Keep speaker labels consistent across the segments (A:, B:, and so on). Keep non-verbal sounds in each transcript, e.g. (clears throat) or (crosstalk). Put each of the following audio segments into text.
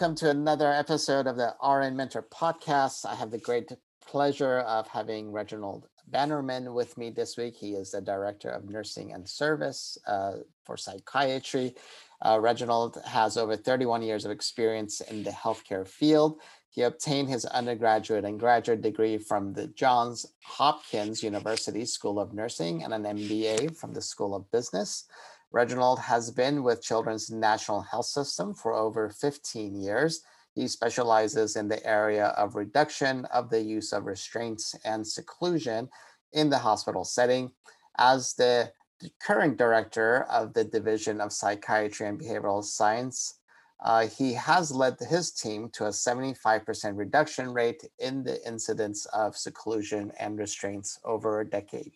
A: Welcome to another episode of the RN Mentor podcast. I have the great pleasure of having Reginald Bannerman with me this week. He is the Director of Nursing and Service uh, for Psychiatry. Uh, Reginald has over 31 years of experience in the healthcare field. He obtained his undergraduate and graduate degree from the Johns Hopkins University School of Nursing and an MBA from the School of Business. Reginald has been with Children's National Health System for over 15 years. He specializes in the area of reduction of the use of restraints and seclusion in the hospital setting. As the current director of the Division of Psychiatry and Behavioral Science, uh, he has led his team to a 75% reduction rate in the incidence of seclusion and restraints over a decade.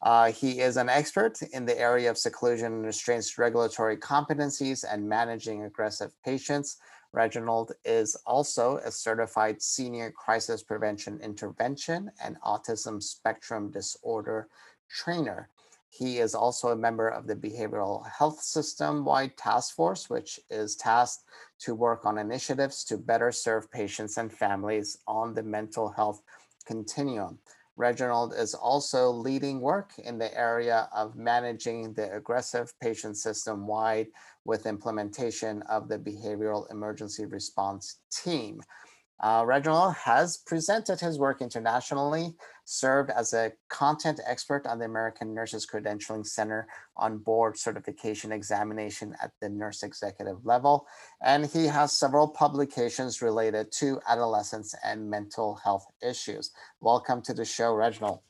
A: Uh, he is an expert in the area of seclusion and restraints regulatory competencies and managing aggressive patients. Reginald is also a certified senior crisis prevention intervention and autism spectrum disorder trainer. He is also a member of the Behavioral Health System wide task force, which is tasked to work on initiatives to better serve patients and families on the mental health continuum. Reginald is also leading work in the area of managing the aggressive patient system wide with implementation of the behavioral emergency response team. Uh, Reginald has presented his work internationally, served as a content expert on the American Nurses Credentialing Center on board certification examination at the nurse executive level, and he has several publications related to adolescence and mental health issues. Welcome to the show, Reginald.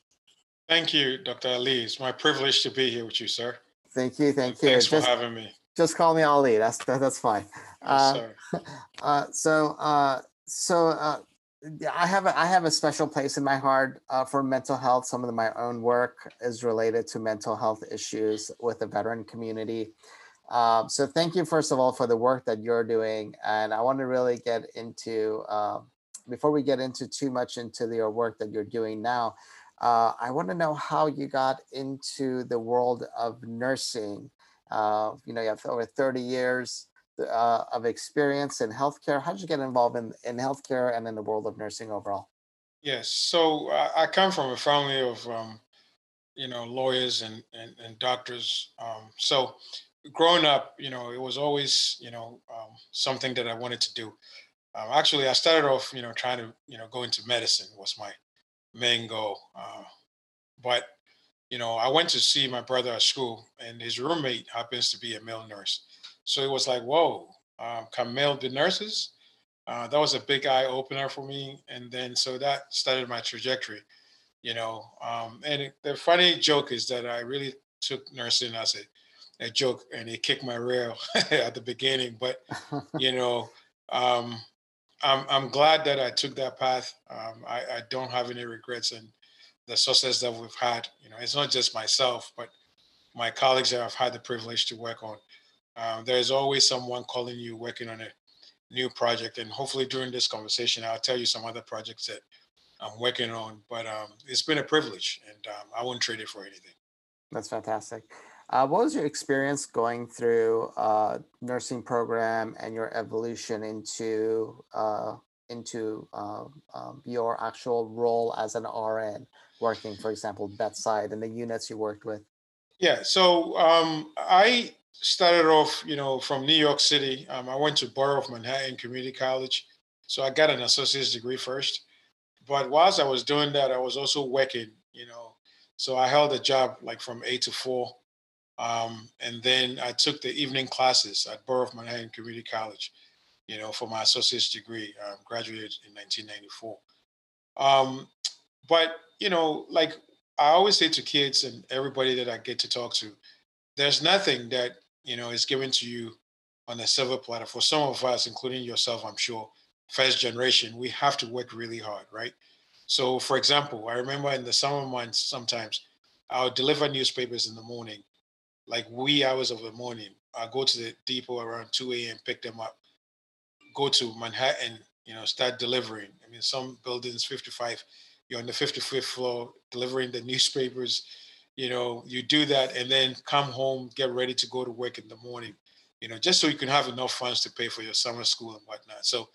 B: Thank you, Dr. Ali. It's my privilege to be here with you, sir.
A: Thank you. Thank you.
B: Thanks for just, having me.
A: Just call me Ali. That's that's fine. Yes, uh, (laughs) uh, so uh, so uh, I have a, I have a special place in my heart uh, for mental health. Some of my own work is related to mental health issues with the veteran community. Um, so thank you first of all for the work that you're doing, and I want to really get into uh, before we get into too much into the work that you're doing now. Uh, I want to know how you got into the world of nursing. Uh, you know, you have over 30 years uh, of experience in healthcare. How did you get involved in, in healthcare and in the world of nursing overall?
B: Yes, so I, I come from a family of, um, you know, lawyers and, and, and doctors. Um, so growing up, you know, it was always, you know, um, something that I wanted to do. Um, actually, I started off, you know, trying to, you know, go into medicine was my main goal. Uh, but, you know, I went to see my brother at school, and his roommate happens to be a male nurse. So it was like, whoa, um, can male nurses? Uh, that was a big eye opener for me. And then so that started my trajectory, you know. Um, and it, the funny joke is that I really took nursing as a, a joke and it kicked my rail (laughs) at the beginning. But, (laughs) you know, um, I'm, I'm glad that I took that path. Um, I, I don't have any regrets and the success that we've had. You know, it's not just myself, but my colleagues that I've had the privilege to work on um, there's always someone calling you working on a new project. And hopefully during this conversation, I'll tell you some other projects that I'm working on. But um, it's been a privilege and um, I wouldn't trade it for anything.
A: That's fantastic. Uh, what was your experience going through uh, nursing program and your evolution into uh, into uh, um, your actual role as an RN, working, for example, bedside and the units you worked with?
B: Yeah, so um, I started off, you know, from New York City. Um, I went to Borough of Manhattan Community College. So I got an associate's degree first. But whilst I was doing that, I was also working, you know. So I held a job like from eight to four. Um, and then I took the evening classes at Borough of Manhattan Community College, you know, for my associate's degree. Um, graduated in 1994. Um, but you know, like I always say to kids and everybody that I get to talk to, there's nothing that you know is given to you on a silver platter. For some of us, including yourself, I'm sure, first generation, we have to work really hard, right? So, for example, I remember in the summer months, sometimes I would deliver newspapers in the morning, like wee hours of the morning. I go to the depot around 2 a.m., pick them up, go to Manhattan, you know, start delivering. I mean, some buildings, 55, you're on the 55th floor delivering the (laughs) newspapers. You know, you do that and then come home, get ready to go to work in the morning, you know, just so you can have enough funds to pay for your summer school and whatnot. So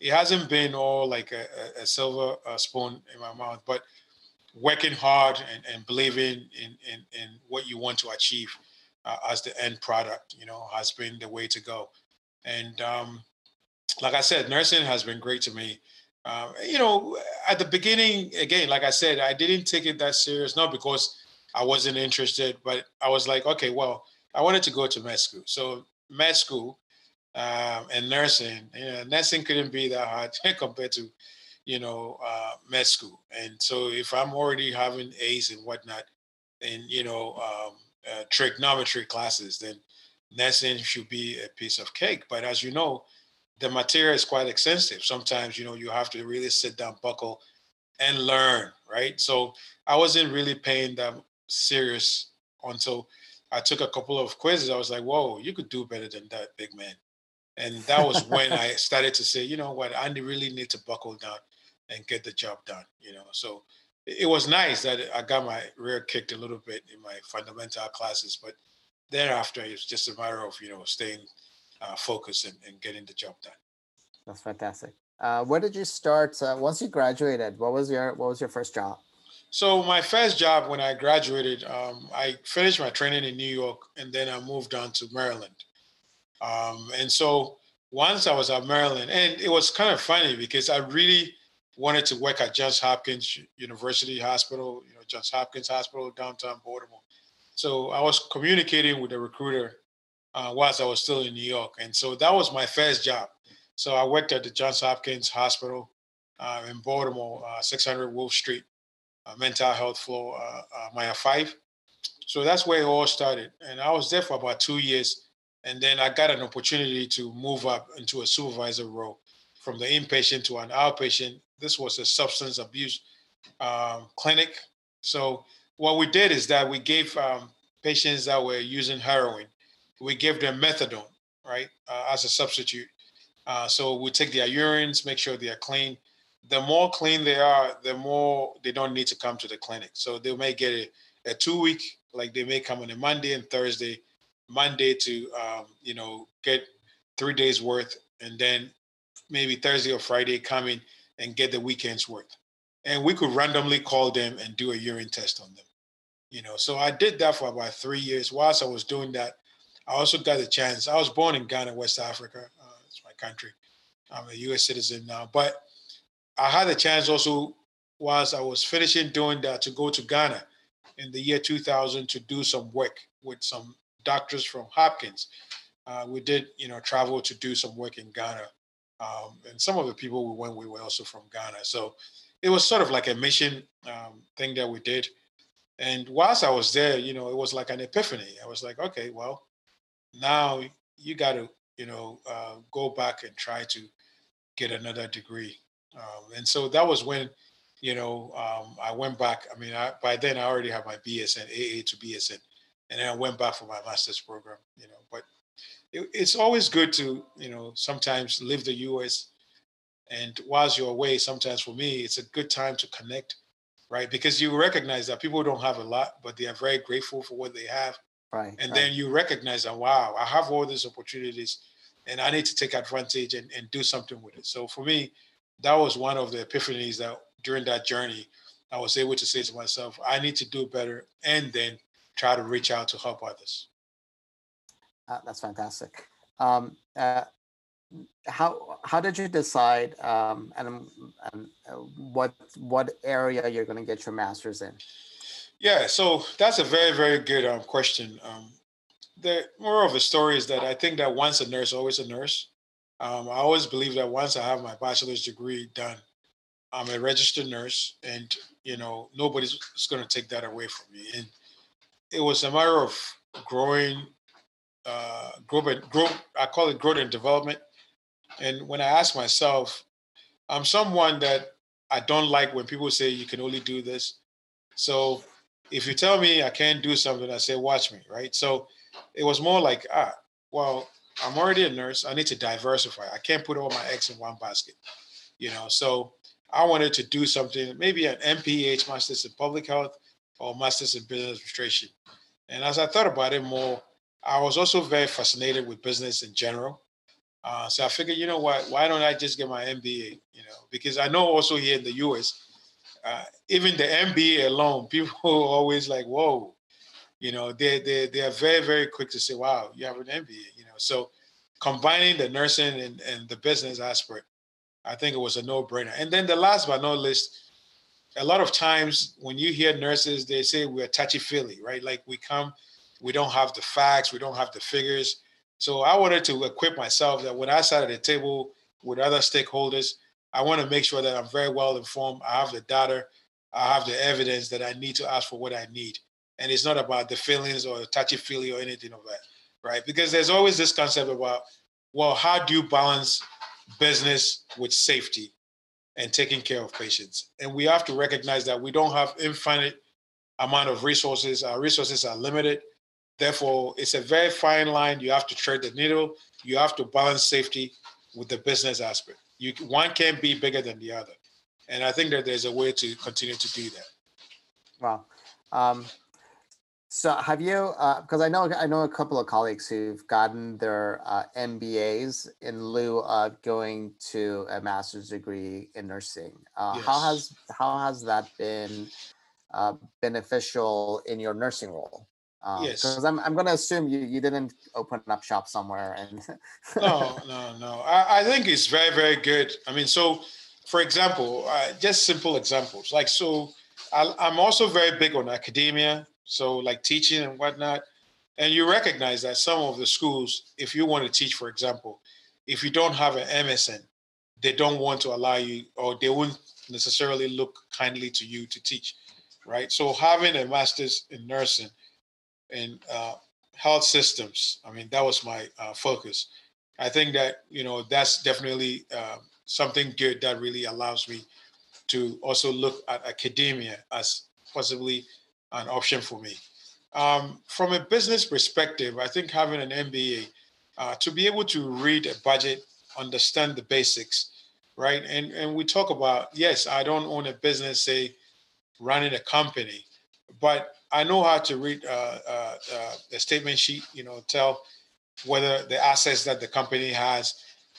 B: it hasn't been all like a, a silver uh, spoon in my mouth, but working hard and, and believing in, in, in what you want to achieve uh, as the end product, you know, has been the way to go. And um, like I said, nursing has been great to me. Um, you know, at the beginning, again, like I said, I didn't take it that serious, not because I wasn't interested, but I was like, okay, well, I wanted to go to med school. So med school um, and nursing, you know, nursing couldn't be that hard (laughs) compared to, you know, uh, med school. And so if I'm already having A's and whatnot, and you know, um, uh, trigonometry classes, then nursing should be a piece of cake. But as you know, the material is quite extensive. Sometimes, you know, you have to really sit down, buckle, and learn, right? So I wasn't really paying that serious until I took a couple of quizzes. I was like, whoa, you could do better than that, big man. And that was when I (laughs) started to say, you know what, I really need to buckle down and get the job done, you know. So it was nice that I got my rear kicked a little bit in my fundamental classes, but thereafter it's just a matter of, you know, staying uh, focused and, and, getting the job done.
A: That's fantastic. Uh, where did you start? Uh, once you graduated, what was your what was your first job?
B: So my first job when I graduated, um, I finished my training in New York, and then I moved on to Maryland. Um, and so once I was at Maryland, and it was kind of funny because I really wanted to work at Johns Hopkins University Hospital, you know, Johns Hopkins Hospital downtown Baltimore. So I was communicating with the recruiter uh, whilst I was still in New York, and so that was my first job. So I worked at the Johns Hopkins Hospital uh, in Baltimore, uh, 600 Wolfe Street, mental health floor, uh, uh, Meyer 5. So that's where it all started. And I was there for about two years. And then I got an opportunity to move up into a supervisor role from the inpatient to an outpatient. This was a substance abuse um, clinic. So what we did is that we gave um, patients that were using heroin, we gave them methadone, right, uh, as a substitute. Uh, so we take their urines, make sure they are clean, the more clean they are, the more they don't need to come to the clinic. So they may get a, a two week, like they may come on a Monday and Thursday, Monday to um, you know get three days worth, and then maybe Thursday or Friday come in and get the weekend's worth. And we could randomly call them and do a urine test on them. You know, so I did that for about three years. Whilst I was doing that, I also got a chance. I was born in Ghana, West Africa. Uh, it's my country. I'm a U.S. citizen now, but I had a chance also whilst I was finishing doing that to go to Ghana in the year 2000 to do some work with some doctors from Hopkins. Uh, we did, you know, travel to do some work in Ghana. Um, and some of the people we went with were also from Ghana. So it was sort of like a mission um, thing that we did. And whilst I was there, you know, it was like an epiphany. I was like, okay, well, now you got to, you know, uh, go back and try to get another degree. Um, and so that was when, you know, um, I went back. I mean, I, by then I already had my BSN, AA to BSN, and then I went back for my master's program. You know, but it, it's always good to, you know, sometimes leave the U.S. And whilst you're away, sometimes for me, it's a good time to connect, right? Because you recognize that people don't have a lot, but they are very grateful for what they have.
A: Right.
B: And
A: right.
B: then you recognize that, wow, I have all these opportunities and I need to take advantage and, and do something with it. So for me, that was one of the epiphanies that during that journey, I was able to say to myself, I need to do better and then try to reach out to help others.
A: Uh, that's fantastic. Um, uh, how how did you decide um, and, and uh, what what area you're going to get your master's in?
B: Yeah, so that's a very very good um, question. Um, the more of a story is that I think that once a nurse, always a nurse. Um, I always believe that once I have my bachelor's degree done, I'm a registered nurse, and you know nobody's going to take that away from me. And it was a matter of growing, uh. I call it growth and development. And when I ask myself, I'm someone that I don't like when people say you can only do this. So if you tell me I can't do something, I say watch me, right? So it was more like ah, well, I'm already a nurse. I need to diversify. I can't put all my eggs in one basket, you know. So I wanted to do something, maybe an MPH, Masters in Public Health, or Masters in Business Administration. And as I thought about it more, I was also very fascinated with business in general. Uh, so I figured, you know what? Why don't I just get my MBA? You know, because I know also here in the U.S., uh, even the MBA alone, (laughs) people are always like, "Whoa," you know. They they they are very very quick to say, "Wow, you have an MBA," you know. So combining the nursing and, and the business aspect, I think it was a no-brainer. And then the last but not least, a lot of times when you hear nurses, they say we're touchy-feely, right? Like we come, we don't have the facts, we don't have the figures. So I wanted to equip myself that when I sat at the table with other stakeholders, I want to make sure that I'm very well informed. I have the data, I have the evidence that I need to ask for what I need. And it's not about the feelings or the touchy-feely or anything of that right? Because there's always this concept about, well, how do you balance business with safety and taking care of patients? And we have to recognize that we don't have infinite amount of resources. Our resources are limited. Therefore, it's a very fine line. You have to tread the needle. You have to balance safety with the business aspect. You one can't be bigger than the other. And I think that there's a way to continue to do that.
A: Wow. Um, so have you? Because uh, I know I know a couple of colleagues who've gotten their uh, MBAs in lieu of going to a master's degree in nursing. Uh, yes. How has how has that been uh, beneficial in your nursing role? Um, yes. Because I'm I'm going to assume you you didn't open up shop somewhere and.
B: no, no, no. I, I think it's very very good. I mean, so for example, uh, just simple examples like so. I, I'm also very big on academia so like teaching and whatnot. And you recognize that some of the schools, if you want to teach, for example, if you don't have an MSN, they don't want to allow you, or they wouldn't necessarily look kindly to you to teach, right? So having a master's in nursing and uh, health systems, I mean, that was my uh, focus. I think that you know that's definitely uh, something good that really allows me to also look at academia as possibly an option for me. Um, from a business perspective, I think having an MBA uh, to be able to read a budget, understand the basics, right? And and we talk about yes, I don't own a business, say running a company, but I know how to read uh, uh, uh, statement sheet. You know, tell whether the assets that the company has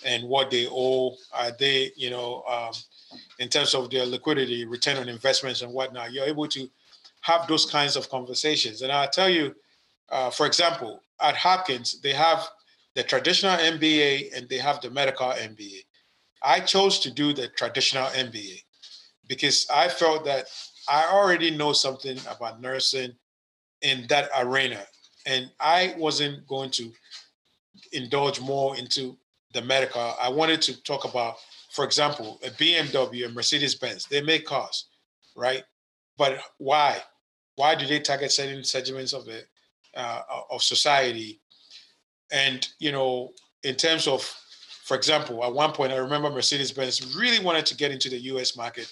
B: and what they owe are they, you know, um, in terms of their liquidity, return on investments, and whatnot. You're able to have those kinds of conversations. And I'll tell you, uh, for example, at Hopkins, they have the traditional MBA and they have the medical MBA. I chose to do the traditional MBA because I felt that I already know something about nursing in that arena. And I wasn't going to indulge more into the medical. I wanted to talk about, for example, a BMW, a Mercedes Benz, they make cars, right? But why? Why do they target certain segments of the uh, of society? And you know, in terms of, for example, at one point I remember Mercedes Benz really wanted to get into the U.S. market,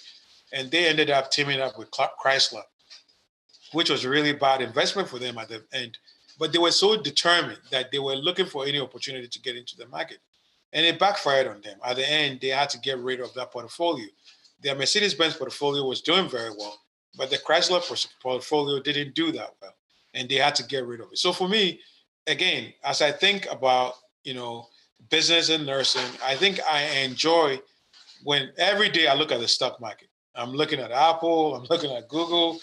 B: and they ended up teaming up with Chrysler, which was a really bad investment for them at the end. But they were so determined that they were looking for any opportunity to get into the market. And it backfired on them. At the end, they had to get rid of that portfolio. Their Mercedes Benz portfolio was doing very well, but the Chrysler portfolio didn't do that well, and they had to get rid of it. So for me, again, as I think about you know business and nursing, I think I enjoy when every day I look at the stock market. I'm looking at Apple, I'm looking at Google.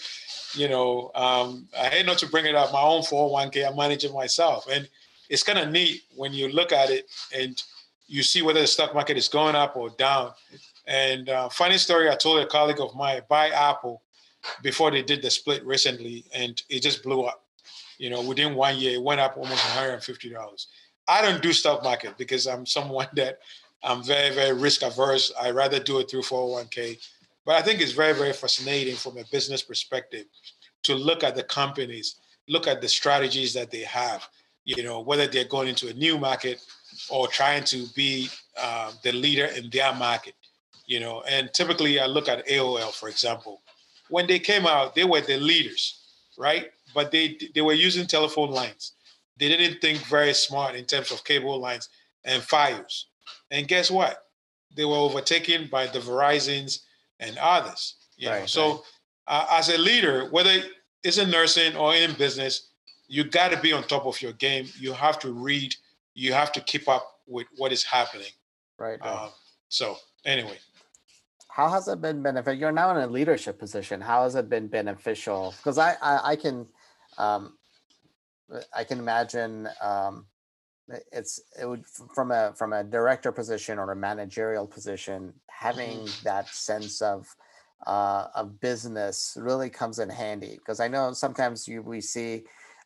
B: You know, um, I hate not to bring it up. My own 401k, I'm managing myself, and it's kind of neat when you look at it and you see whether the stock market is going up or down. And uh, funny story, I told a colleague of mine, buy Apple before they did the split recently, and it just blew up. you know, within one year, it went up almost $150. I don't do stock market because I'm someone that I'm very, very risk averse. I rather do it through 401k. But I think it's very, very fascinating from a business perspective to look at the companies, look at the strategies that they have, you know, whether they're going into a new market or trying to be uh, the leader in their market, you know. And typically, I look at AOL, for example. When they came out, they were the leaders, right? But they they were using telephone lines. They didn't think very smart in terms of cable lines and files. And guess what? They were overtaken by the Verizons and others. You right, know? So, right. uh, as a leader, whether it's in nursing or in business, you got to be on top of your game. You have to read. You have to keep up with what is happening.
A: Right. right. Um,
B: so, anyway.
A: How has it been beneficial? You're now in a leadership position. How has it been beneficial? Because I, I, I can, um, I can imagine um, it's it would from a from a director position or a managerial position having mm-hmm. that sense of uh, of business really comes in handy because I know sometimes you we see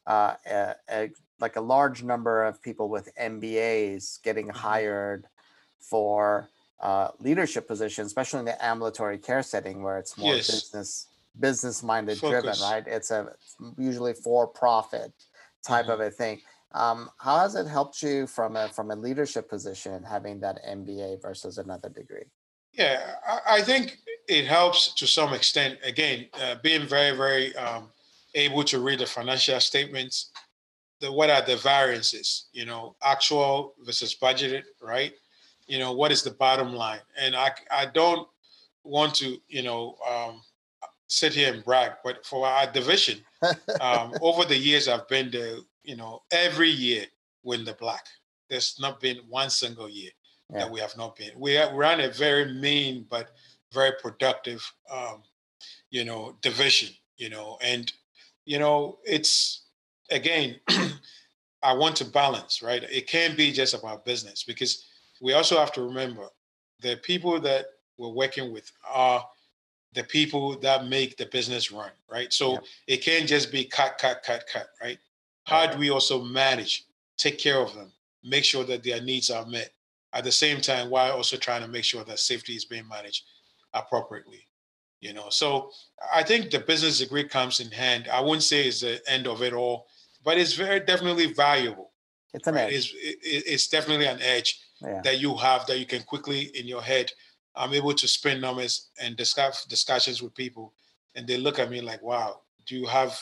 A: uh, a, a, like a large number of people with MBAs getting mm-hmm. hired for uh, leadership position, especially in the ambulatory care setting where it's more yes. business business minded driven, right? It's a usually for profit type mm-hmm. of a thing. Um, how has it helped you from a from a leadership position having that MBA versus another degree?
B: Yeah, I, think it helps to some extent. Again, uh, being very very um, able to read the financial statements, the what are the variances? You know, actual versus budgeted, right? You know, what is the bottom line? And I I don't want to you know um, sit here and brag, but for our division, (laughs) um, over the years I've been there, you know, every year we're the black. There's not been one single year yeah. that we have not been. We are, we're a very mean but very productive, um, you know, division. You know, and you know, it's again, (clears throat) I want to balance, right? It can't be just about business because we also have to remember the people that we're working with are the people that make the business run, right? So it can't just be cut, cut, cut, cut, right? How do we also manage, take care of them, make sure that their needs are met at the same time while also trying to make sure that safety is being managed appropriately? You know, so I think the business degree comes in hand. I wouldn't say it's the end of it all, but it's very definitely valuable.
A: It's an right?
B: edge. It's, it's definitely an edge yeah. that you have that you can quickly in your head. I'm able to spin numbers and discuss discussions with people, and they look at me like, "Wow, do you have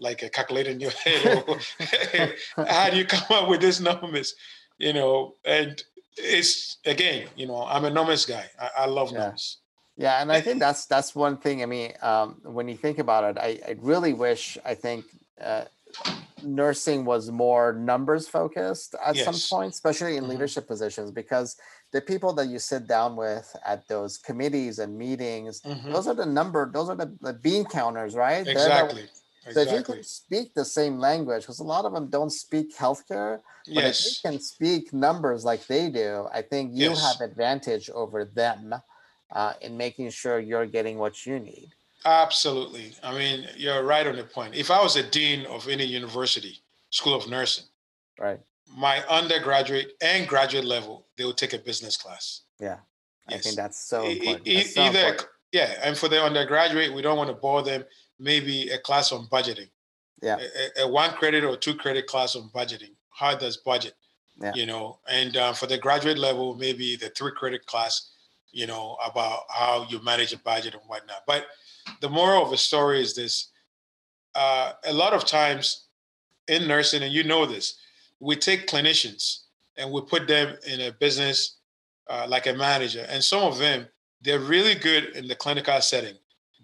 B: like a calculator in your (laughs) head (laughs) how do you come up with these numbers you know and it's again you know i'm a numbers guy i, I love
A: yeah.
B: numbers
A: yeah and i think that's that's one thing i mean um, when you think about it i, I really wish i think uh, nursing was more numbers focused at yes. some point especially in mm-hmm. leadership positions because the people that you sit down with at those committees and meetings mm-hmm. those are the number those are the, the bean counters right
B: exactly
A: so if you can speak the same language, because a lot of them don't speak healthcare, but yes. if you can speak numbers like they do, I think you yes. have advantage over them uh, in making sure you're getting what you need.
B: Absolutely. I mean, you're right on the point. If I was a dean of any university, school of nursing,
A: right,
B: my undergraduate and graduate level, they would take a business class.
A: Yeah, yes. I think that's so important. E- that's so
B: either,
A: important.
B: yeah, and for the undergraduate, we don't want to bore them maybe a class on budgeting.
A: Yeah.
B: A, a, one credit or two credit class on budgeting. How does budget?
A: Yeah.
B: You know, and uh, for the graduate level, maybe the three credit class, you know, about how you manage a budget and whatnot. But the moral of the story is this uh, a lot of times in nursing, and you know this, we take clinicians and we put them in a business uh, like a manager. And some of them, they're really good in the clinical setting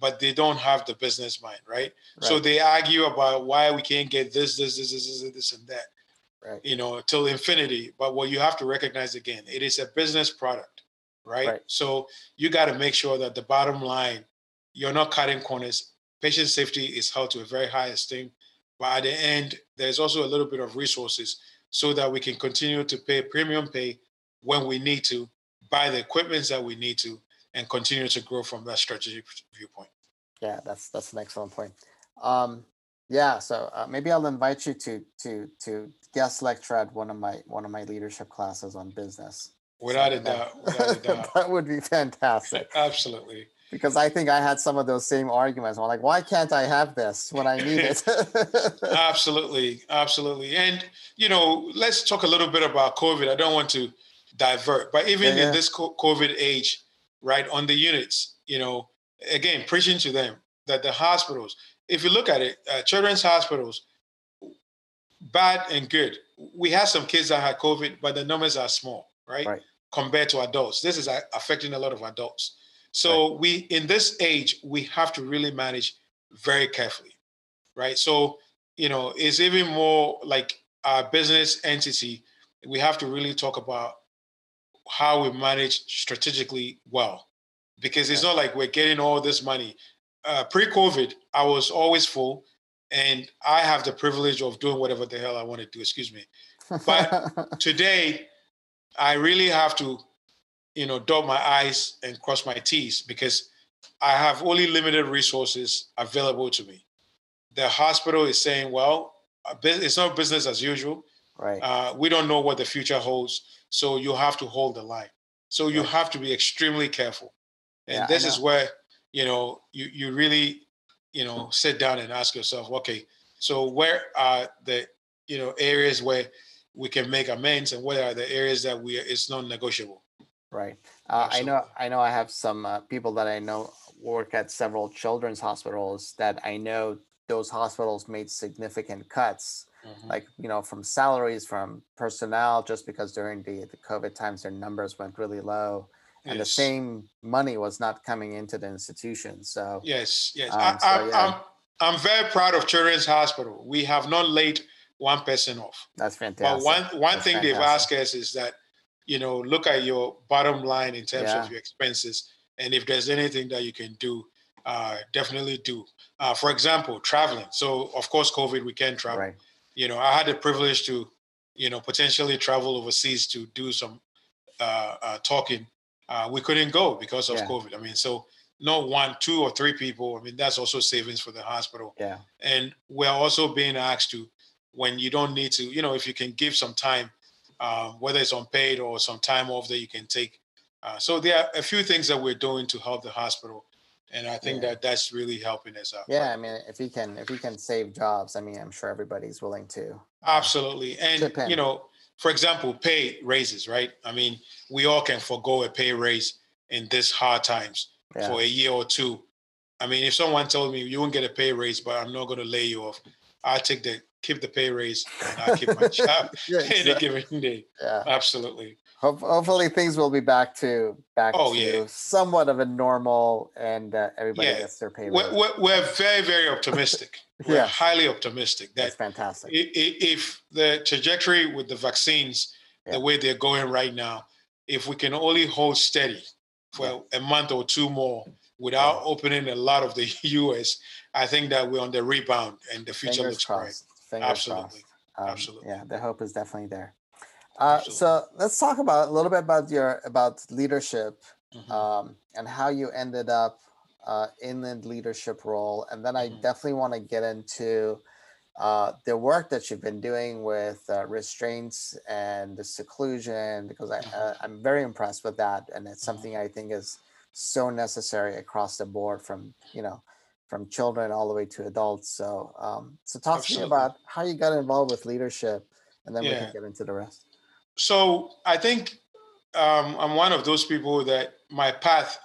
B: but they don't have the business mind, right? right? So they argue about why we can't get this, this, this, this, this, this and that,
A: right.
B: you know, till infinity. But what you have to recognize again, it is a business product, right? right. So you got to make sure that the bottom line, you're not cutting corners. Patient safety is held to a very high esteem. But at the end, there's also a little bit of resources so that we can continue to pay premium pay when we need to, buy the equipments that we need to, and continue to grow from that strategic viewpoint.
A: Yeah, that's that's an excellent point. Um, Yeah, so uh, maybe I'll invite you to to to guest lecture at one of my one of my leadership classes on business.
B: Without
A: So
B: a doubt. Without a (laughs) doubt.
A: that would be fantastic
B: Absolutely.
A: because I think I had some of those same arguments. I'm like, why can't I have this when I need it? (laughs)
B: Absolutely, absolutely. And you know, let's talk a little bit about COVID. I don't want to divert, but even
A: Yeah,
B: in this COVID age, right on the units, you know, again, preaching to them that the hospitals, if you look at it, uh, children's hospitals, bad and good. We have some kids that had COVID, but the numbers are small, right?
A: Right.
B: Compared to adults, this is affecting a lot of adults. So we, in this age, we have to really manage very carefully, right? So you know, it's even more like our business entity. We have to really talk about how we manage strategically well, because it's not like we're getting all this money. Uh, pre-COVID, I was always full, and I have the privilege of doing whatever the hell I want to do. Excuse me. But- (laughs) Today, I really have to, you know, dot my I's and cross my T's because I have only limited resources available to me. The hospital is saying, well, it's not business as usual.
A: right.
B: Uh, we don't know what the future holds. So you have to hold the line. So you
A: Right.
B: have to be extremely careful. And
A: Yeah,
B: this is where, you know, you, you really, you know, sit down and ask yourself, okay, so where are the, you know, areas where we can make amends and what are the areas that we, it's non-negotiable?
A: Right. Uh, I know. I know. I have some uh, people that I know work at several children's hospitals that I know those hospitals made significant cuts,
B: Mhm.
A: like you know, from salaries, from personnel, just because during the the COVID times their numbers went really low, and the same money was not coming into the institution. So
B: Yes, yes.
A: Um,
B: I,
A: so, yeah.
B: I'm, I'm very proud of Children's Hospital. We have not laid one person off.
A: that's fantastic.
B: But
A: fantastic.
B: one one
A: That's
B: thing they've asked us is that, you know, look at your bottom line in terms
A: Yeah.
B: of your expenses, and if there's anything that you can do, uh, definitely do. Uh, for example, traveling. So of course, COVID, we can't travel.
A: Right.
B: You know, I had the privilege to, you know, potentially travel overseas to do some uh, uh, talking. Uh, we couldn't go because of
A: Yeah.
B: COVID. I mean, so not one, two, or three people. I mean, that's also savings for the hospital
A: Yeah.
B: and we're also being asked to when you don't need to you know if you can give some time um, whether it's unpaid or some time off that you can take uh, so there are a few things that we're doing to help the hospital and i think
A: Yeah.
B: that that's really helping us out
A: Yeah. I mean, if you can, if you can save jobs, I mean, I'm sure everybody's willing to. uh,
B: absolutely and you know for example pay raises right i mean we all can forego a pay raise in this hard times
A: Yeah.
B: for a year or two i mean if someone told me you won't get a pay raise but i'm not going to lay you off i'll take the keep the pay raise and i'll keep my (laughs) job (laughs)
A: Yeah,
B: any
A: exact-
B: given day.
A: yeah.
B: Absolutely.
A: Hope, hopefully things will be back to back
B: Oh,
A: to
B: yeah.
A: somewhat of a normal and uh, everybody
B: Yeah.
A: gets their pay
B: We're,
A: raise.
B: we're, we're very, very optimistic. (laughs) We're
A: Yeah.
B: highly optimistic
A: That's
B: that
A: fantastic.
B: i- i- if the trajectory with the vaccines,
A: Yeah.
B: the way they're going right now, if we can only hold steady for a month or two more without opening a lot of the US, I think that we're on the rebound and the future
A: Fingers
B: looks bright.
A: Fingers
B: Absolutely.
A: crossed. Um,
B: Absolutely.
A: Yeah, the hope is definitely there. Uh, so let's talk about a little bit about your about leadership
B: Mhm.
A: um, and how you ended up uh, in the leadership role, and then I
B: Mhm.
A: definitely want to get into uh, the work that you've been doing with uh, restraints and the seclusion because I,
B: Mhm.
A: uh, I'm very impressed with that, and it's
B: Mhm.
A: something I think is so necessary across the board from you know from children all the way to adults. So um, so talk to me about how you got involved with leadership, and then we can get into the rest.
B: So I think um, I'm one of those people that my path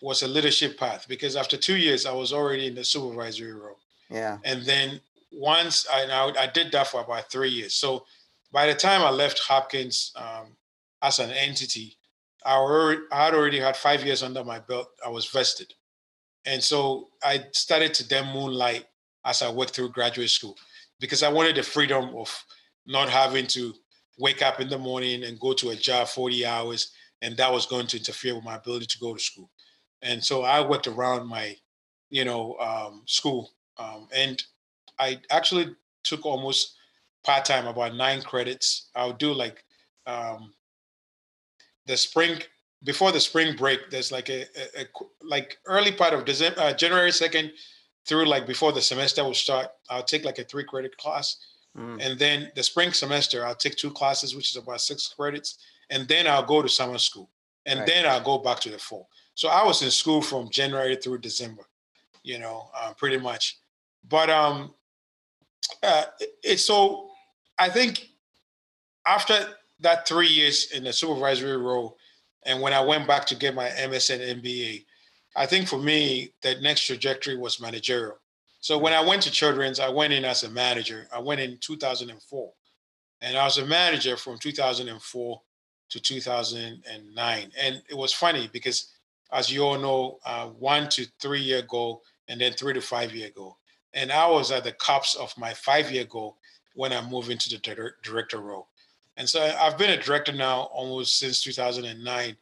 B: was a leadership path because after two years I was already in the supervisory role,
A: Yeah,
B: and then once I now I did that for about three years. So by the time I left Hopkins um, as an entity, I already I had already had five years under my belt. I was vested, and so I started to then moonlight as I worked through graduate school because I wanted the freedom of not having to wake up in the morning and go to a job 40 hours and that was going to interfere with my ability to go to school. And so i worked around my you know um, school um, and i actually took almost part-time about nine credits. I would do like um, the spring before the spring break there's like a, a, a like early part of december uh, january 2nd through like before the semester will start, I'll take like a three credit class. Mm. And then the spring semester, I'll take two classes, which is about six credits. And then I'll go to summer school. And right. then I'll go back to the fall. So I was in school from January through December, you know, uh, pretty much. But um, uh, it's so I think after that three years in the supervisory role, and when I went back to get my MSN MBA, I think for me, that next trajectory was managerial. So when I went to Children's, I went in as a manager. I went in 2004. And I was a manager from 2004 to 2009. And it was funny because, as you all know, uh, one to three year goal and then three to five year goal. And I was at the cups of my five year goal when I moved into the director role. And so I've been a director now almost since 2009,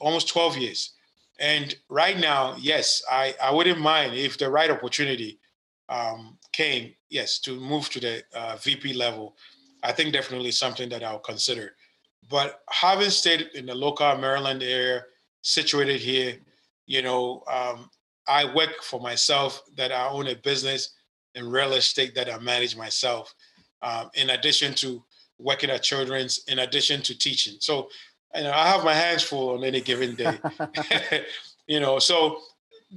B: almost 12 years. And right now, yes, I, I wouldn't mind if the right opportunity um, came, yes, to move to the uh, VP level. I think definitely something that I'll consider. But having stayed in the local Maryland area, situated here, you know, um, I work for myself, that I own a business in real estate that I manage myself, um, in addition to working at children's, in addition to teaching. So, you know, I have my hands full on any given day. (laughs) (laughs) you know, so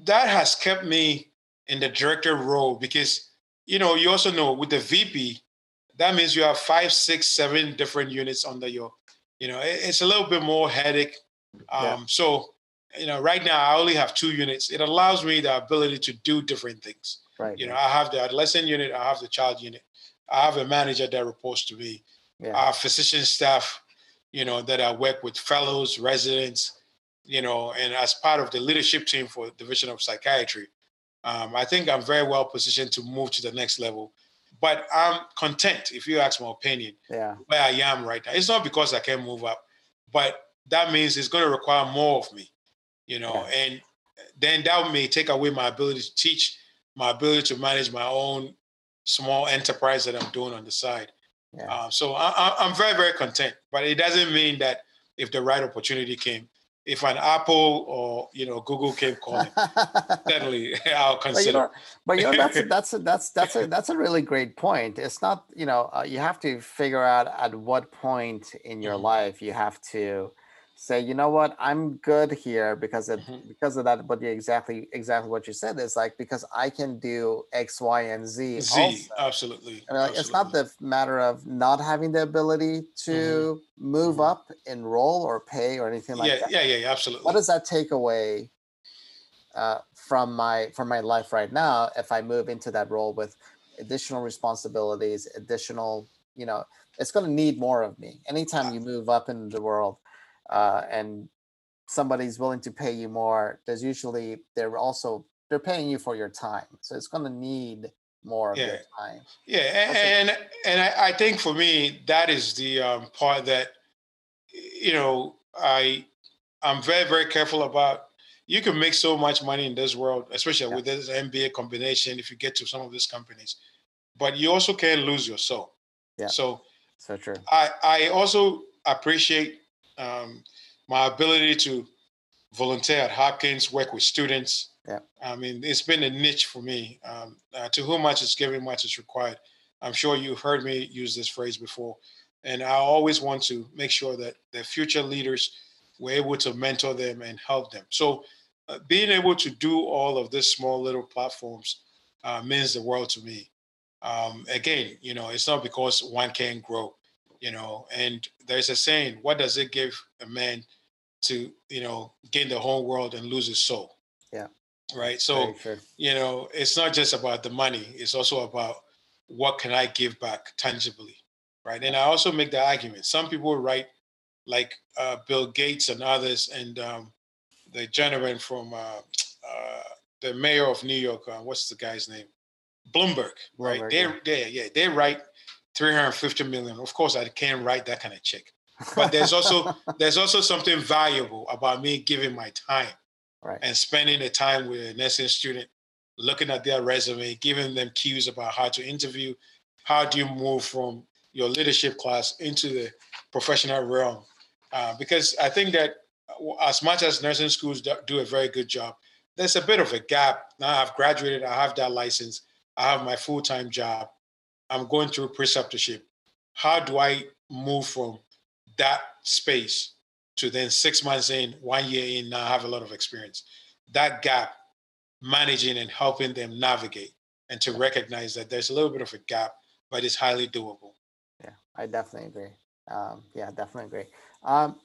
B: that has kept me in the director role because, you know, you also know with the VP, that means you have five, six, seven different units under your, you know, it's a little bit more headache. Um, yeah. So you know, right now I only have two units. It allows me the ability to do different things. Right. You know, I have the adolescent unit, I have the child unit, I have a manager that reports to me, yeah. our physician staff, you know, that I work with fellows, residents, you know, and as part of the leadership team for Division of Psychiatry, um, I think I'm very well positioned to move to the next level. But I'm content, if you ask my opinion, yeah. where I am right now. It's not because I can't move up, but that means it's going to require more of me you know, yeah. and then that may take away my ability to teach, my ability to manage my own small enterprise that I'm doing on the side. Yeah. Um, so I, am very, very content, but it doesn't mean that if the right opportunity came, if an Apple or you know Google came calling, (laughs) certainly (laughs) I'll consider.
A: But you know, but you know that's a, that's a, that's that's a that's a really great point. It's not you know uh, you have to figure out at what point in your mm-hmm. life you have to say you know what i'm good here because of mm-hmm. because of that but exactly exactly what you said is like because i can do x y and z
B: z also. absolutely,
A: I mean, like,
B: absolutely.
A: it's not the matter of not having the ability to mm-hmm. move mm-hmm. up in role or pay or anything like
B: yeah,
A: that
B: yeah yeah yeah absolutely
A: what does that take away uh, from my from my life right now if i move into that role with additional responsibilities additional you know it's going to need more of me anytime you move up in the world uh, and somebody's willing to pay you more, there's usually they're also they're paying you for your time, so it's going to need more of yeah. your time.
B: Yeah, and and, and I, I, think for me that is the um, part that you know I I'm very very careful about. You can make so much money in this world, especially yeah. with this MBA combination. If you get to some of these companies, but you also can't lose your soul. Yeah. So
A: so true.
B: I I also appreciate um, my ability to volunteer at Hopkins, work with students. Yeah. I mean, it's been a niche for me. Um, uh, to whom much is given, much is required. I'm sure you've heard me use this phrase before. And I always want to make sure that the future leaders were able to mentor them and help them. So uh, being able to do all of these small little platforms uh, means the world to me. Um, again, you know, it's not because one can grow you know and there's a saying what does it give a man to you know gain the whole world and lose his soul?
A: Yeah.
B: Right? So you know it's not just about the money it's also about what can i give back tangibly right? And i also make the argument some people write like uh, bill gates and others and um, the gentleman from uh, uh, the mayor of new york uh, what's the guy's name? Bloomberg, bloomberg right they, they yeah they write 350 million. Of course, I can't write that kind of check. But there's also (laughs) there's also something valuable about me giving my time right. and spending the time with a nursing student, looking at their resume, giving them cues about how to interview, how do you move from your leadership class into the professional realm. Uh, because I think that uh, as much as nursing schools do a very good job, there's a bit of a gap. Now I've graduated, I have that license, I have my full time job, I'm going through preceptorship. How do I move from that space to then six months in, one year in, now I have a lot of experience? That gap, managing and helping them navigate and to recognize that there's a little bit of a gap, but it's highly doable.
A: Yeah, I definitely agree. Um, yeah, definitely agree. Um,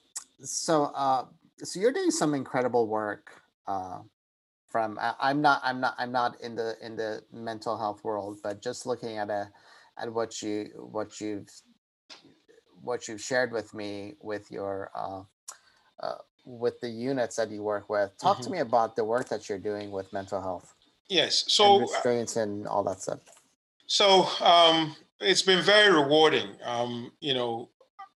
A: so, uh, so you're doing some incredible work. Uh, from I, am not I'm not I'm not in the in the mental health world, but just looking at a at what you what you've what you've shared with me with your uh, uh, with the units that you work with. Talk mm-hmm. to me about the work that you're doing with mental health.
B: Yes, so
A: and uh restraints and all that stuff.
B: So um, it's been very rewarding. Um, you know,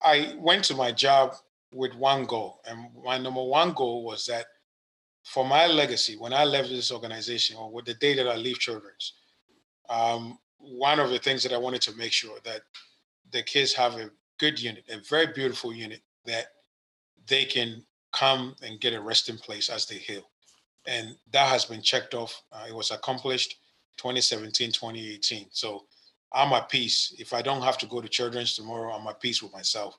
B: I went to my job with one goal, and my number one goal was that for my legacy, when I left this organization, or with the day that I leave Children's, um, one of the things that I wanted to make sure that the kids have a good unit, a very beautiful unit that they can come and get a resting place as they heal. And that has been checked off. Uh, it was accomplished 2017, 2018. So I'm at peace. If I don't have to go to Children's tomorrow, I'm at peace with myself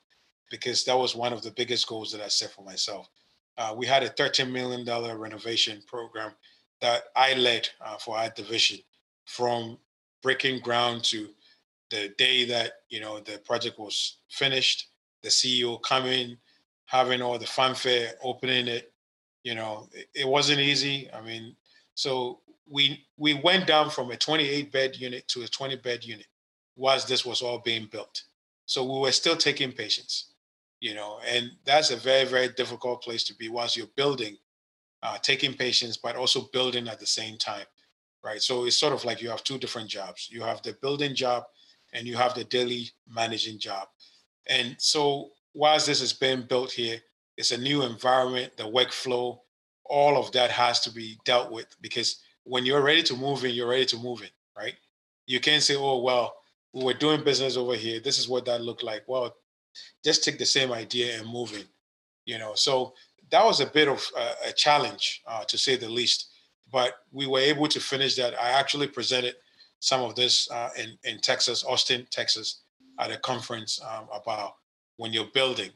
B: because that was one of the biggest goals that I set for myself. Uh, we had a $13 million renovation program that I led uh, for our division from breaking ground to the day that you know the project was finished the ceo coming having all the fanfare opening it you know it, it wasn't easy. I mean so we we went down from a 28 bed unit to a 20 bed unit whilst this was all being built. So we were still taking patients you know, and that's a very, very difficult place to be whilst you're building, uh, taking patients, but also building at the same time, right? So it's sort of like you have two different jobs. You have the building job and you have the daily managing job. And so whilst this is being built here, it's a new environment, the workflow, all of that has to be dealt with because when you're ready to move in, you're ready to move in, right? You can't say, oh, well, we were doing business over here. This is what that looked like. Well, just take the same idea and move it you know? So that was a bit of a, a challenge uh, to say the least. But we were able to finish that. I actually presented some of this uh, in, in texas austin texas at a conference um, about when you're building.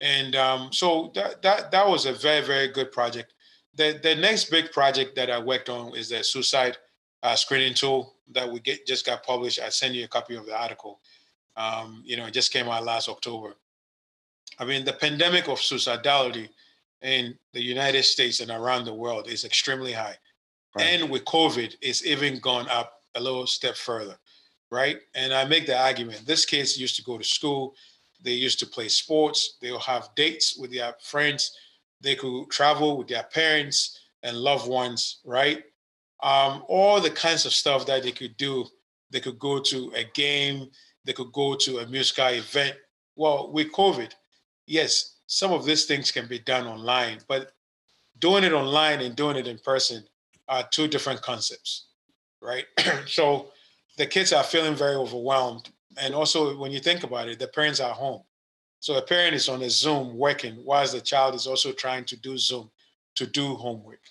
B: And um, so that, that that was a very very good project. The, the next big project that i worked on is the suicide uh, screening tool that we get just got published. I sent you a copy of the article um, you know, it just came out last October. I mean, the pandemic of suicidality in the United States and around the world is extremely high. Right. And with COVID, it's even gone up a little step further, right? And I make the argument this kids used to go to school, they used to play sports, they'll have dates with their friends, they could travel with their parents and loved ones, right? Um, all the kinds of stuff that they could do. They could go to a game, they could go to a musical event. Well, with COVID, yes, some of these things can be done online, but doing it online and doing it in person are two different concepts, right? (clears throat) so the kids are feeling very overwhelmed. And also, when you think about it, the parents are home. So a parent is on a Zoom working whilst the child is also trying to do Zoom to do homework.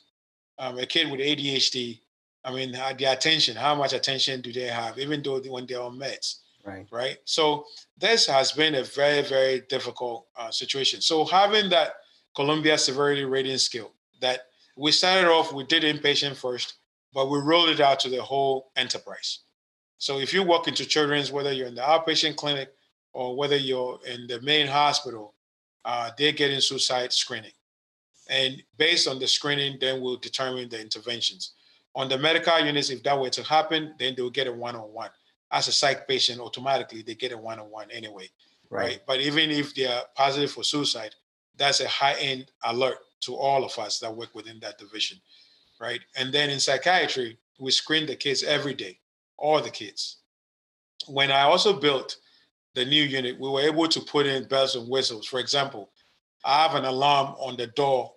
B: Um, a kid with ADHD, I mean, the attention, how much attention do they have, even though when they're on meds?
A: Right.
B: Right. So this has been a very, very difficult uh, situation. So having that Columbia severity rating scale that we started off, we did inpatient first, but we rolled it out to the whole enterprise. So if you walk into children's, whether you're in the outpatient clinic or whether you're in the main hospital, uh, they're getting suicide screening. And based on the screening, then we'll determine the interventions. On the medical units, if that were to happen, then they'll get a one-on-one as a psych patient, automatically they get a one on one anyway, right. right? But even if they are positive for suicide, that's a high end alert to all of us that work within that division, right? And then in psychiatry, we screen the kids every day, all the kids. When I also built the new unit, we were able to put in bells and whistles. For example, I have an alarm on the door.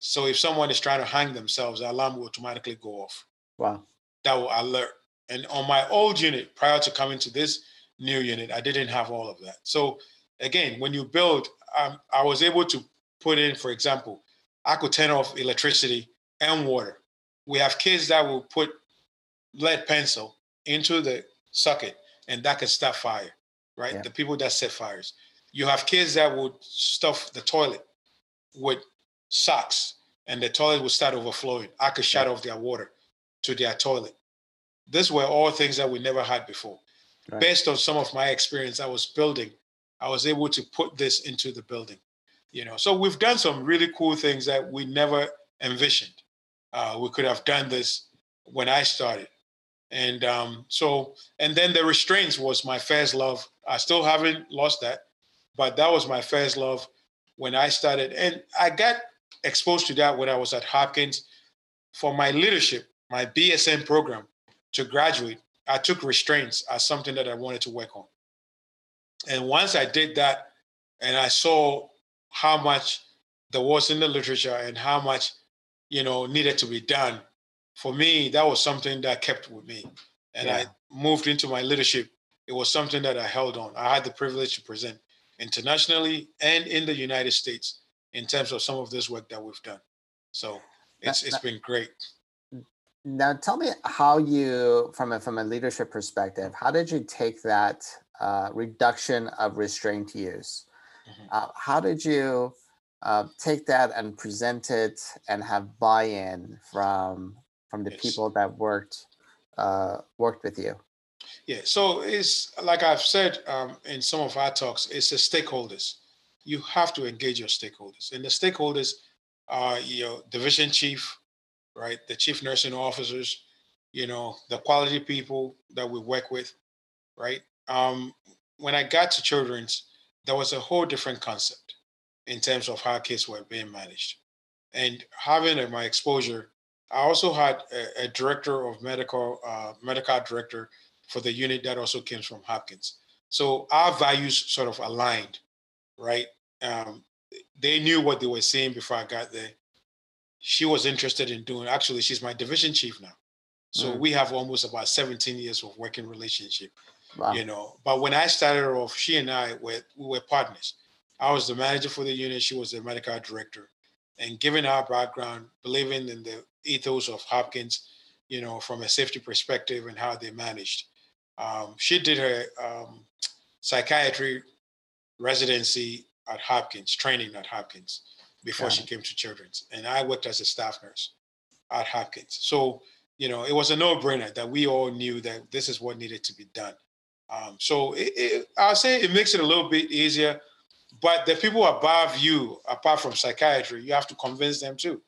B: So if someone is trying to hang themselves, the alarm will automatically go off.
A: Wow.
B: That will alert and on my old unit, prior to coming to this new unit, I didn't have all of that. So again, when you build, um, I was able to put in, for example, I could turn off electricity and water. We have kids that will put lead pencil into the socket and that can start fire, right? Yeah. The people that set fires. You have kids that would stuff the toilet with socks and the toilet would start overflowing. I could shut yeah. off their water to their toilet. These were all things that we never had before. Right. Based on some of my experience, I was building, I was able to put this into the building. You know, so we've done some really cool things that we never envisioned. Uh, we could have done this when I started. And um, so, and then the restraints was my first love. I still haven't lost that, but that was my first love when I started. And I got exposed to that when I was at Hopkins for my leadership, my BSN program to graduate. I took restraints as something that I wanted to work on. And once I did that, and I saw how much there was in the literature and how much, you know, needed to be done, for me, that was something that kept with me. And yeah. I moved into my leadership. It was something that I held on. I had the privilege to present internationally and in the United States in terms of some of this work that we've done. So it's it's been great.
A: Now tell me how you from a from a leadership perspective, how did you take that uh, reduction of restraint use? Mm-hmm. Uh, how did you uh, take that and present it and have buy-in from from the yes. people that worked uh, worked with you?
B: Yeah, so it's like I've said um, in some of our talks, it's the stakeholders. You have to engage your stakeholders, and the stakeholders are your division chief, right? The chief nursing officers, you know, the quality people that we work with, right? Um, when I got to children's, there was a whole different concept in terms of how kids were being managed, and having my exposure, I also had a, a director of medical, uh, medical director for the unit that also came from Hopkins. So our values sort of aligned, right? Um, they knew what they were saying before I got there. She was interested in doing. Actually, she's my division chief now, so mm. we have almost about 17 years of working relationship. Wow. You know, but when I started off, she and I were we were partners. I was the manager for the unit. She was the medical director. And given our background, believing in the ethos of Hopkins, you know, from a safety perspective and how they managed, um, she did her um, psychiatry residency at Hopkins, training at Hopkins before yeah. she came to Children's. And I worked as a staff nurse at Hopkins. So, you know, it was a no brainer that we all knew that this is what needed to be done. Um, so it, it, I'll say it makes it a little bit easier, but the people above you, apart from psychiatry, you have to convince them too,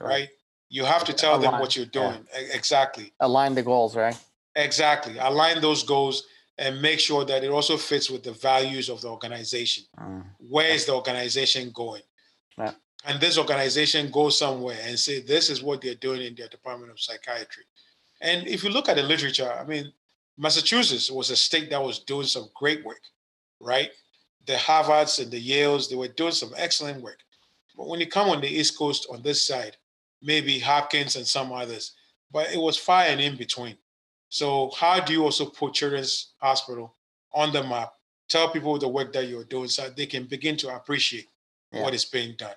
B: right? right? You have to tell Align. them what you're doing. Yeah. Exactly.
A: Align the goals, right?
B: Exactly. Align those goals and make sure that it also fits with the values of the organization. Mm. Where is the organization going? Yeah. And this organization goes somewhere and say, this is what they're doing in their Department of Psychiatry. And if you look at the literature, I mean, Massachusetts was a state that was doing some great work, right? The Harvards and the Yales, they were doing some excellent work. But when you come on the East Coast on this side, maybe Hopkins and some others, but it was far and in between. So how do you also put Children's Hospital on the map? Tell people the work that you're doing so they can begin to appreciate yeah. what is being done.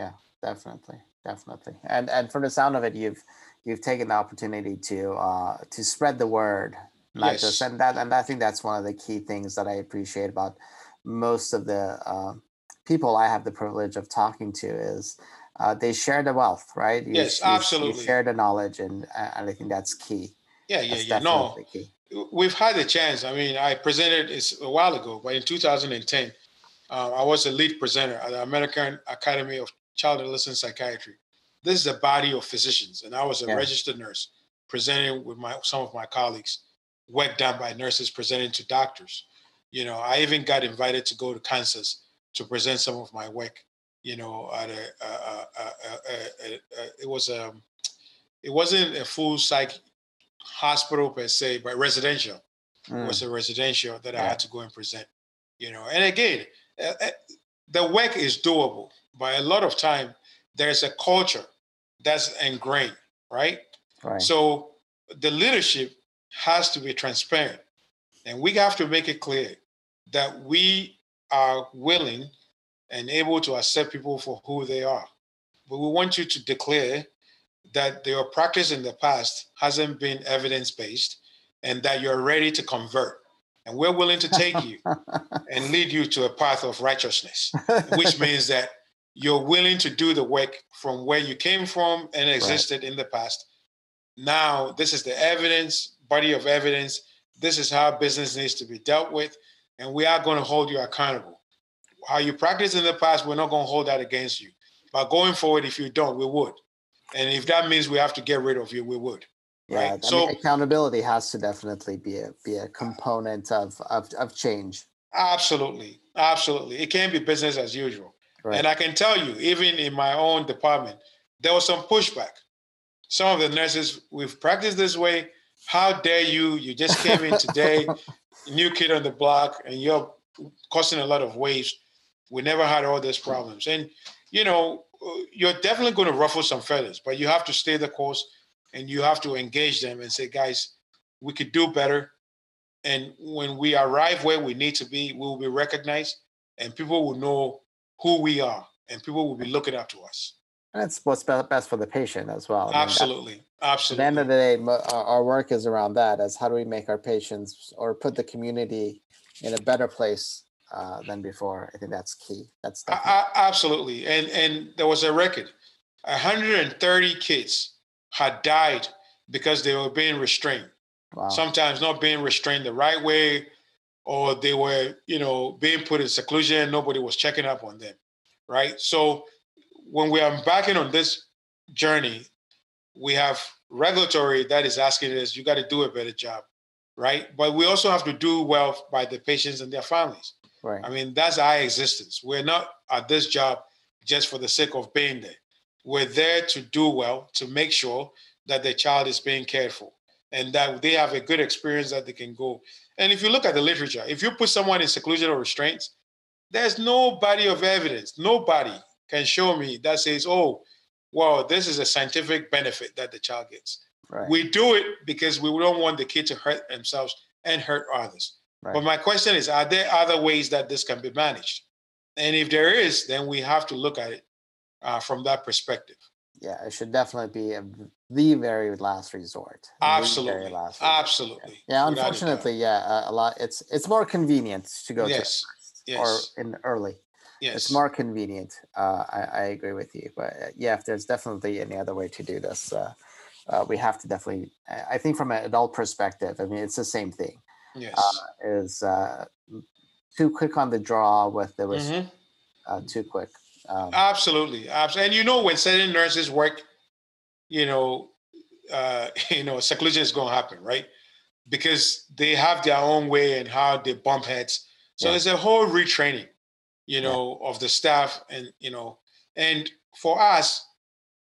A: Yeah, definitely, definitely. And and from the sound of it, you've you've taken the opportunity to uh, to spread the word, not yes. just and that and I think that's one of the key things that I appreciate about most of the uh, people I have the privilege of talking to is uh, they share the wealth, right?
B: You, yes, you, absolutely.
A: You share the knowledge, and and I think that's key.
B: Yeah, yeah, That's yeah. No, we've had the chance. I mean, I presented this a while ago, but in 2010, uh, I was a lead presenter at the American Academy of Child Adolescent Psychiatry. This is a body of physicians, and I was a yeah. registered nurse presenting with my some of my colleagues. Work done by nurses presenting to doctors. You know, I even got invited to go to Kansas to present some of my work. You know, at a, a, a, a it was a um, it wasn't a full psych hospital per se, but residential mm. was a residential that yeah. I had to go and present. You know, and again, uh, the work is doable, but a lot of time there's a culture that's ingrained, right? right? So the leadership has to be transparent, and we have to make it clear that we are willing and able to accept people for who they are. But we want you to declare that your practice in the past hasn't been evidence based and that you're ready to convert. And we're willing to take you (laughs) and lead you to a path of righteousness, which (laughs) means that you're willing to do the work from where you came from and existed right. in the past. Now, this is the evidence, body of evidence. This is how business needs to be dealt with. And we are going to hold you accountable. How you practiced in the past, we're not going to hold that against you. But going forward, if you don't, we would. And if that means we have to get rid of you, we would.
A: Yeah, right? so accountability has to definitely be a be a component of of, of change.
B: Absolutely, absolutely. It can't be business as usual. Right. And I can tell you, even in my own department, there was some pushback. Some of the nurses, we've practiced this way. How dare you? You just came in today, (laughs) new kid on the block, and you're causing a lot of waves. We never had all these problems. And, you know, you're definitely going to ruffle some feathers, but you have to stay the course and you have to engage them and say, guys, we could do better. And when we arrive where we need to be, we will be recognized and people will know who we are and people will be looking up to us.
A: And it's what's best for the patient as well.
B: Absolutely. I mean, Absolutely.
A: At the end of the day, our work is around that as how do we make our patients or put the community in a better place uh, than before. I think that's key. That's
B: I, absolutely. And and there was a record. 130 kids had died because they were being restrained. Wow. Sometimes not being restrained the right way, or they were, you know, being put in seclusion. Nobody was checking up on them, right? So when we are embarking on this journey, we have regulatory that is asking us, you got to do a better job, right? But we also have to do well by the patients and their families. Right. I mean, that's our existence. We're not at this job just for the sake of being there. We're there to do well, to make sure that the child is being cared for and that they have a good experience that they can go. And if you look at the literature, if you put someone in seclusion or restraints, there's no body of evidence. Nobody can show me that says, oh, well, this is a scientific benefit that the child gets. Right. We do it because we don't want the kid to hurt themselves and hurt others. Right. But my question is, are there other ways that this can be managed? And if there is, then we have to look at it uh, from that perspective.
A: Yeah, it should definitely be a, the very last resort.
B: Absolutely, last resort. absolutely.
A: Yeah, yeah unfortunately, yeah, a lot. It's it's more convenient to go yes. to yes. or in early. Yes. It's more convenient. Uh, I, I agree with you, but uh, yeah, if there's definitely any other way to do this, uh, uh, we have to definitely. I think from an adult perspective, I mean, it's the same thing.
B: Yes. Uh,
A: is uh, too quick on the draw with the mm-hmm. uh, too quick.
B: Um, absolutely, absolutely. And you know, when certain nurses work, you know, uh, (laughs) you know, seclusion is going to happen, right? Because they have their own way and how they bump heads. So yeah. there's a whole retraining, you know, yeah. of the staff, and you know, and for us,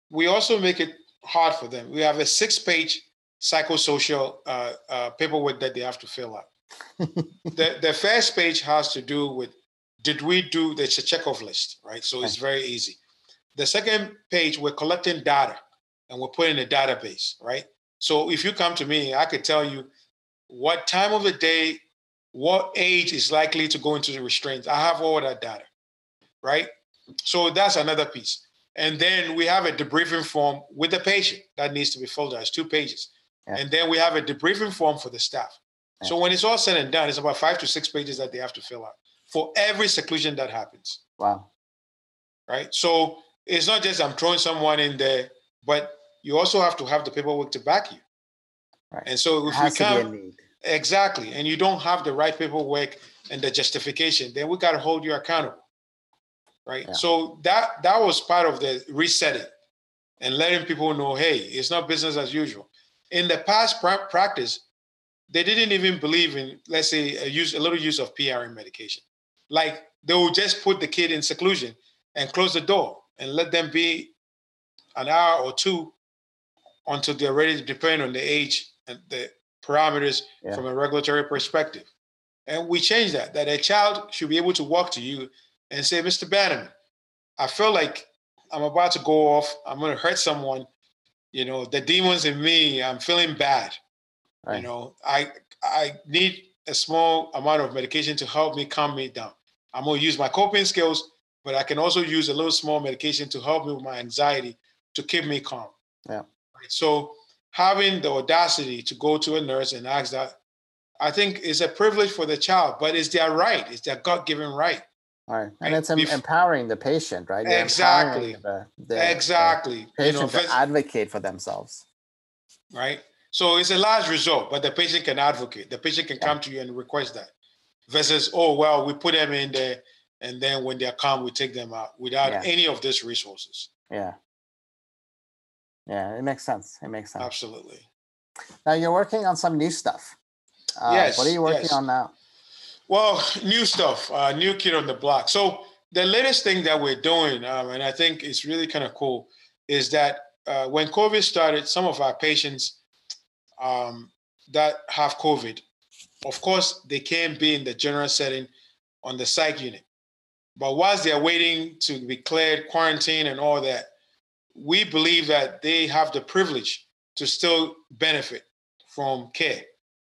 B: we also make it hard for them. We have a six-page psychosocial uh, uh, paperwork that they have to fill out. (laughs) the, the first page has to do with did we do there's a checkoff list, right? So it's very easy. The second page, we're collecting data and we're putting a database, right? So if you come to me, I could tell you what time of the day, what age is likely to go into the restraints. I have all that data, right? So that's another piece. And then we have a debriefing form with the patient that needs to be filled out. It's two pages. Yeah. And then we have a debriefing form for the staff. Yeah. So when it's all said and done, it's about five to six pages that they have to fill out for every seclusion that happens.
A: Wow.
B: Right. So it's not just I'm throwing someone in there, but you also have to have the paperwork to back you. Right. And so if we can exactly, and you don't have the right paperwork and the justification, then we got to hold you accountable. Right. Yeah. So that that was part of the resetting and letting people know, hey, it's not business as usual in the past pra- practice, they didn't even believe in, let's say, a use a little use of PRN medication. Like they will just put the kid in seclusion and close the door and let them be an hour or two until they're ready, depending on the age and the parameters yeah. from a regulatory perspective. And we changed that, that a child should be able to walk to you and say, Mr. Bannerman, I feel like I'm about to go off, I'm going to hurt someone you know the demons in me i'm feeling bad right. you know i i need a small amount of medication to help me calm me down i'm going to use my coping skills but i can also use a little small medication to help me with my anxiety to keep me calm
A: Yeah.
B: Right? So having the audacity to go to a nurse and ask that, I think is a privilege for the child, but it's their right. It's their God-given right.
A: Right. And
B: Right.
A: it's em- empowering the patient, right? You're
B: Exactly.
A: The, the,
B: exactly.
A: The
B: You know,
A: to
B: vis-
A: advocate for themselves.
B: right? So it's a last resort, but the patient can advocate. The patient can
A: Yeah.
B: come to you and request that. Versus, oh well, we put them in there, and then when they're calm, we take them out without
A: Yeah.
B: any of these resources.
A: Yeah. Yeah, it makes sense. It makes sense.
B: Absolutely.
A: Now you're working on some new stuff. Uh,
B: Yes,
A: What are you working
B: yes.
A: on now?
B: Well, new stuff, uh, new kid on the block. So the latest thing that we're doing, um, and I think it's really kind of cool, is that uh, when COVID started, some of our patients um, that have COVID, of course, they can be in the general setting on the psych unit. But whilst they're waiting to be cleared, quarantine, and all that, we believe that they have the privilege to still benefit from care.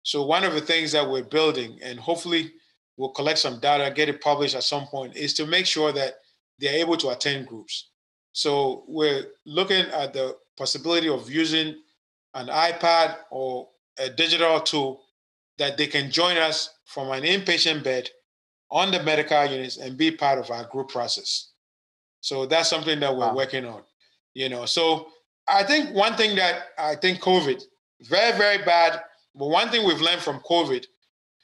B: So one of the things that we're building, and hopefully we'll collect some data, get it published at some point, is to make sure that they're able to attend groups. So we're looking at the possibility of using an iPad or a digital tool that they can join us from an inpatient bed on the medical units and be part of our group process. So that's something that we're
A: Wow.
B: working on. You know, so I think one thing that I think COVID, very, very bad, but one thing we've learned from COVID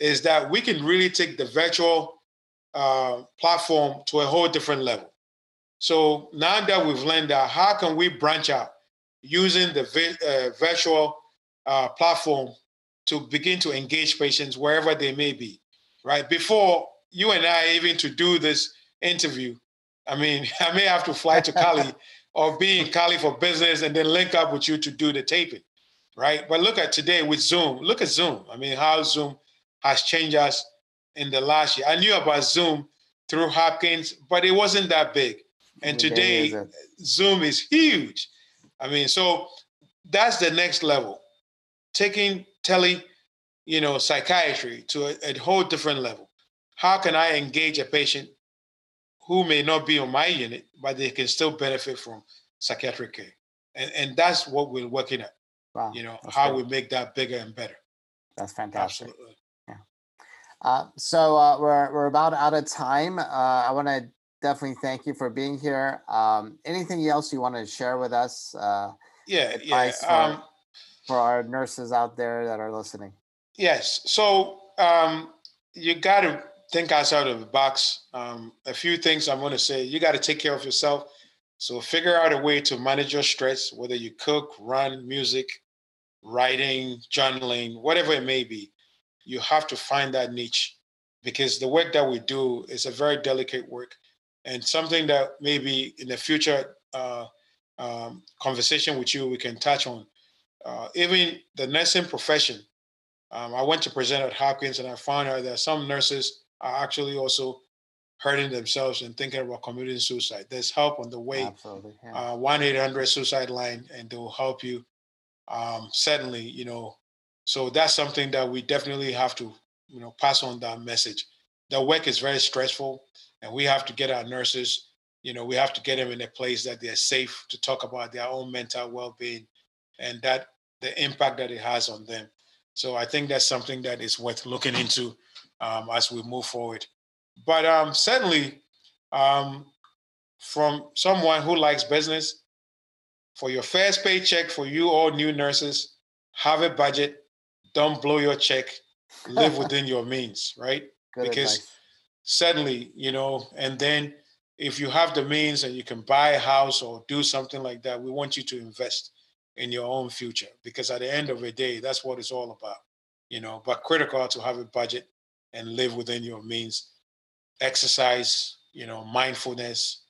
B: is that we can really take the virtual uh, platform to a whole different level. So now that we've learned that, how can we branch out using the vi- uh, virtual uh, platform to begin to engage patients wherever they may be, right? Before you and I even to do this interview, I mean, (laughs) I may have to fly to Cali (laughs) or be in Cali for business and then link up with you to do the taping, right? But look at today with Zoom. Look at Zoom. I mean, how Zoom has changed us in the last year. I knew about Zoom through Hopkins, but it wasn't that big. And today. Zoom is huge. I mean, so that's the next level. Taking tele, you know, psychiatry to a, a whole different level. How can I engage a patient who may not be on my unit, but they can still benefit from psychiatric care? And and that's what we're working at.
A: Wow.
B: You know,
A: that's
B: how
A: great.
B: we make that bigger and better.
A: That's fantastic.
B: Absolutely.
A: Uh, so uh, we're we're about out of time. Uh, I want to definitely thank you for being here. Um, anything else you want to share with us uh,
B: Yeah, yeah. Um,
A: for our nurses out there that are listening?
B: Yes. So um, you got to think outside of the box. Um, a few things I'm going to say. You got to take care of yourself. So figure out a way to manage your stress, whether you cook, run, music, writing, journaling, whatever it may be. You have to find that niche because the work that we do is a very delicate work and something that maybe in the future uh, um, conversation with you we can touch on. Uh, even the nursing profession um, I went to present at Hopkins and I found out that some nurses are actually also hurting themselves and thinking about committing suicide. There's help on the way,
A: Absolutely. Yeah.
B: uh, 1 800 suicide line, and they will help you. Um, certainly, you know, so that's something that we definitely have to, you know, pass on that message. The work is very stressful, and we have to get our nurses, you know, we have to get them in a place that they're safe to talk about their own mental well being and that the impact that it has on them. So I think that's something that is worth looking into um, as we move forward. But um, certainly, um, from someone who likes business, for your first paycheck, for you all new nurses, have a budget. Don't blow your check. Live (laughs) within your means, right?
A: Good
B: because-
A: advice.
B: Certainly, you know. And then, if you have the means and you can buy a house or do something like that, we want you to invest in your own future because at the end of the day, that's what it's all about, you know. But critical to have a budget and live within your means. Exercise, you know, mindfulness,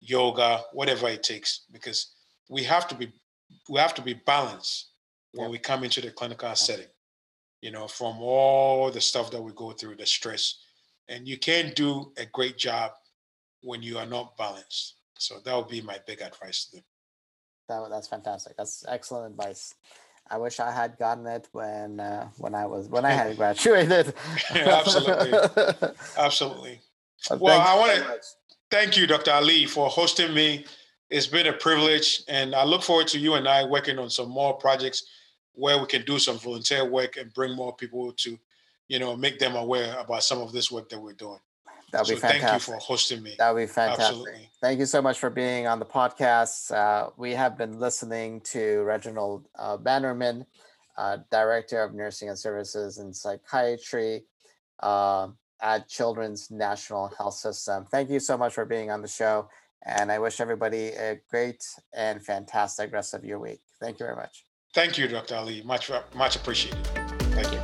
B: yoga, whatever it takes, because we have to be we have to be balanced when
A: Yeah.
B: we come into the clinical setting. You know, from all the stuff that we go through, the stress, and you can't do a great job when you are not balanced. So that would be my big advice to them.
A: That, that's fantastic. That's excellent advice. I wish I had gotten it when uh, when I was when I had (laughs) graduated. (laughs)
B: Absolutely. Absolutely. (laughs)
A: But
B: Well, I wanna- Thank you, Dr. Ali, for hosting me it's been a privilege, and I look forward to you and I working on some more projects where we can do some volunteer work and bring more people to, you know, make them aware about some of this work that we're doing.
A: That'd
B: so
A: be fantastic.
B: thank you for hosting me.
A: That would be fantastic.
B: Absolutely.
A: Thank you so much for being on the podcast. Uh, we have been listening to Reginald uh, Bannerman, uh, Director of Nursing and Services and Psychiatry uh, at Children's National Health System. Thank you so much for being on the show. And I wish everybody a great and fantastic rest of your week. Thank you very much.
B: Thank you, Dr. Ali. Much, much appreciated. Thank you